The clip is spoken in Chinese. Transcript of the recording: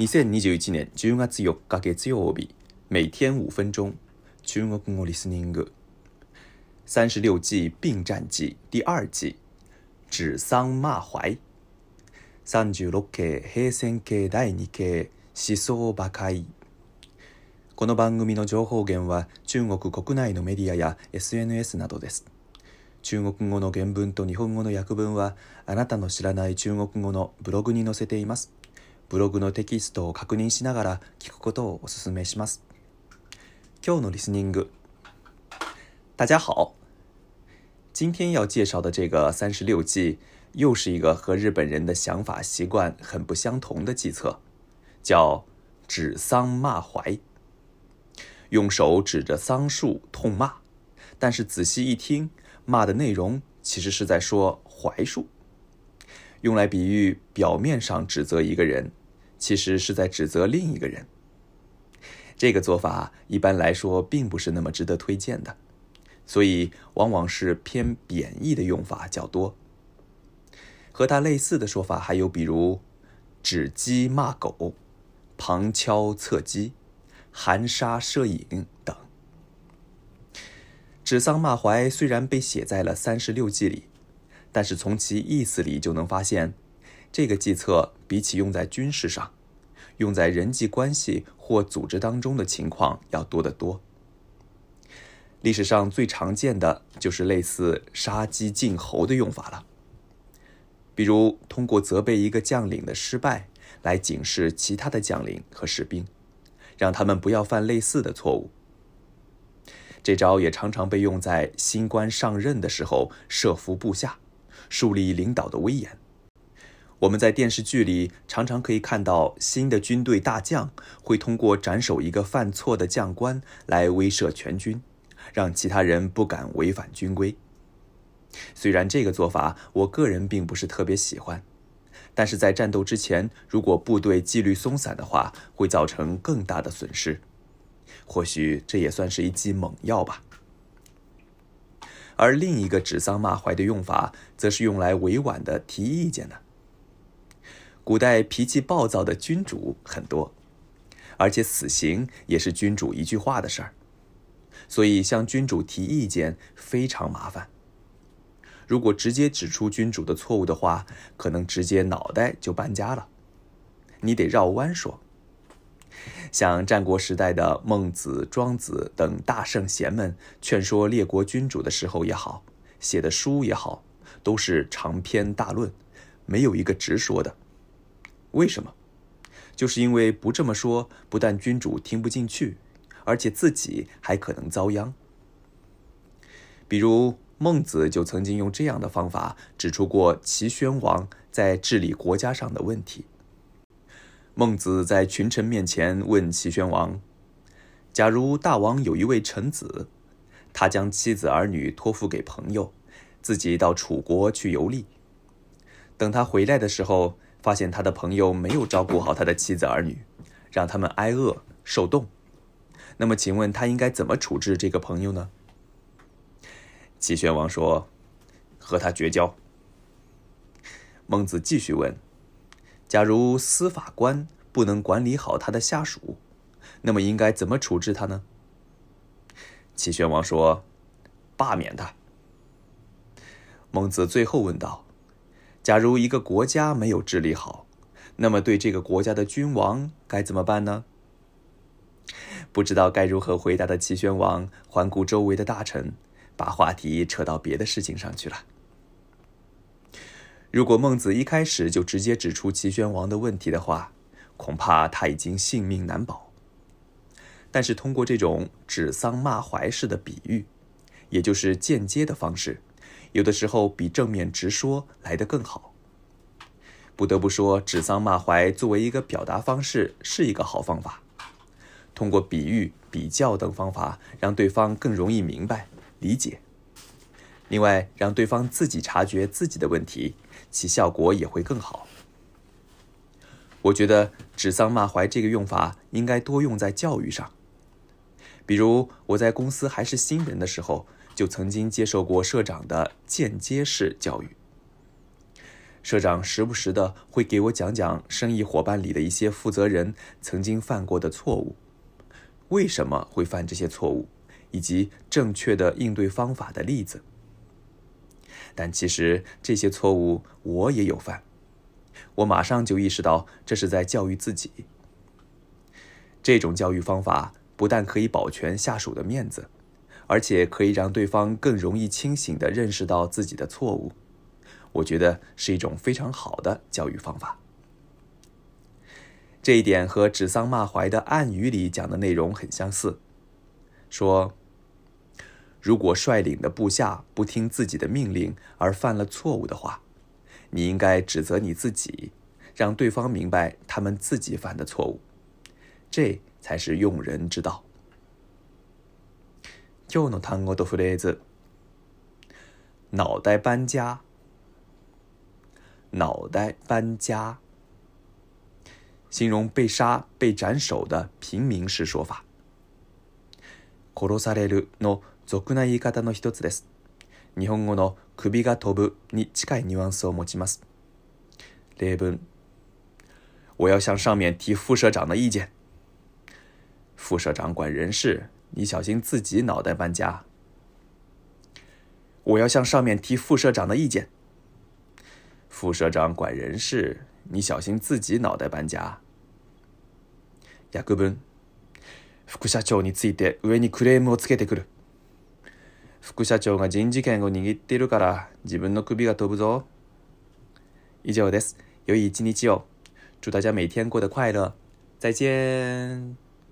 2021年10月4日月曜日每天5分钟中国語リスニング三十六计并战记第二季指桑骂槐36系平成系第2系思想馬壊この番組の情報源は中国国内のメディアや SNS などです中国語の原文と日本語の訳文はあなたの知らない中国語のブログに載せていますブログのテキストを確認しながら聞くことをお勧めします。今日のリスニング。大家好，今天要介绍的这个三十六计，又是一个和日本人的想法习惯很不相同的计策，叫指桑骂槐。用手指着桑树痛骂，但是仔细一听，骂的内容其实是在说槐树，用来比喻表面上指责一个人。其实是在指责另一个人，这个做法一般来说并不是那么值得推荐的，所以往往是偏贬义的用法较多。和它类似的说法还有比如“指鸡骂狗”、“旁敲侧击”、“含沙射影”等。指桑骂槐虽然被写在了《三十六计》里，但是从其意思里就能发现。这个计策比起用在军事上，用在人际关系或组织当中的情况要多得多。历史上最常见的就是类似“杀鸡儆猴”的用法了，比如通过责备一个将领的失败来警示其他的将领和士兵，让他们不要犯类似的错误。这招也常常被用在新官上任的时候，设伏部下，树立领导的威严。我们在电视剧里常常可以看到，新的军队大将会通过斩首一个犯错的将官来威慑全军，让其他人不敢违反军规。虽然这个做法我个人并不是特别喜欢，但是在战斗之前，如果部队纪律松散的话，会造成更大的损失。或许这也算是一剂猛药吧。而另一个指桑骂槐的用法，则是用来委婉的提意见的。古代脾气暴躁的君主很多，而且死刑也是君主一句话的事儿，所以向君主提意见非常麻烦。如果直接指出君主的错误的话，可能直接脑袋就搬家了。你得绕弯说。像战国时代的孟子、庄子等大圣贤们劝说列国君主的时候也好，写的书也好，都是长篇大论，没有一个直说的。为什么？就是因为不这么说，不但君主听不进去，而且自己还可能遭殃。比如孟子就曾经用这样的方法指出过齐宣王在治理国家上的问题。孟子在群臣面前问齐宣王：“假如大王有一位臣子，他将妻子儿女托付给朋友，自己到楚国去游历，等他回来的时候。”发现他的朋友没有照顾好他的妻子儿女，让他们挨饿受冻，那么请问他应该怎么处置这个朋友呢？齐宣王说：“和他绝交。”孟子继续问：“假如司法官不能管理好他的下属，那么应该怎么处置他呢？”齐宣王说：“罢免他。”孟子最后问道。假如一个国家没有治理好，那么对这个国家的君王该怎么办呢？不知道该如何回答的齐宣王环顾周围的大臣，把话题扯到别的事情上去了。如果孟子一开始就直接指出齐宣王的问题的话，恐怕他已经性命难保。但是通过这种指桑骂槐式的比喻，也就是间接的方式。有的时候比正面直说来得更好。不得不说，指桑骂槐作为一个表达方式是一个好方法。通过比喻、比较等方法，让对方更容易明白、理解。另外，让对方自己察觉自己的问题，其效果也会更好。我觉得指桑骂槐这个用法应该多用在教育上。比如我在公司还是新人的时候。就曾经接受过社长的间接式教育，社长时不时的会给我讲讲生意伙伴里的一些负责人曾经犯过的错误，为什么会犯这些错误，以及正确的应对方法的例子。但其实这些错误我也有犯，我马上就意识到这是在教育自己。这种教育方法不但可以保全下属的面子。而且可以让对方更容易清醒地认识到自己的错误，我觉得是一种非常好的教育方法。这一点和指桑骂槐的暗语里讲的内容很相似，说如果率领的部下不听自己的命令而犯了错误的话，你应该指责你自己，让对方明白他们自己犯的错误，这才是用人之道。今日の単語とフレーズ脑袋搬家脑袋搬家形容被杀、被斩首的平民式说法。殺されるの俗な言い方の一つです。日本語の首が飛ぶに近いニュアンスを持ちます。例文。我要向上面提副社長的意见。副社長管人事，你小心自己脑袋搬家。我要向上面提副社长的意见。副社长管人事，你小心自己脑袋搬家。やくぶ副社長について上に来る。副社長が人事権を握っているから、自分の首が飛ぶぞ。以上です。良い一日を。祝大家每天过得快乐。再见。